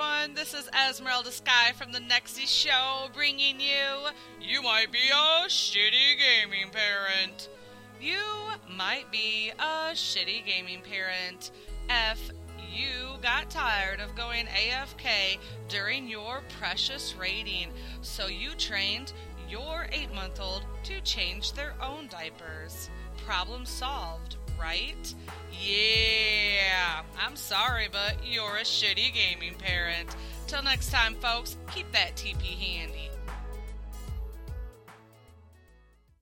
everyone. This is Esmeralda Sky from the Nexy Show bringing you You Might Be a Shitty Gaming Parent. You might be a shitty gaming parent if you got tired of going AFK during your precious raiding, so you trained your 8 month old to change their own diapers. Problem solved, right? I'm sorry, but you're a shitty gaming parent. Till next time, folks, keep that TP handy.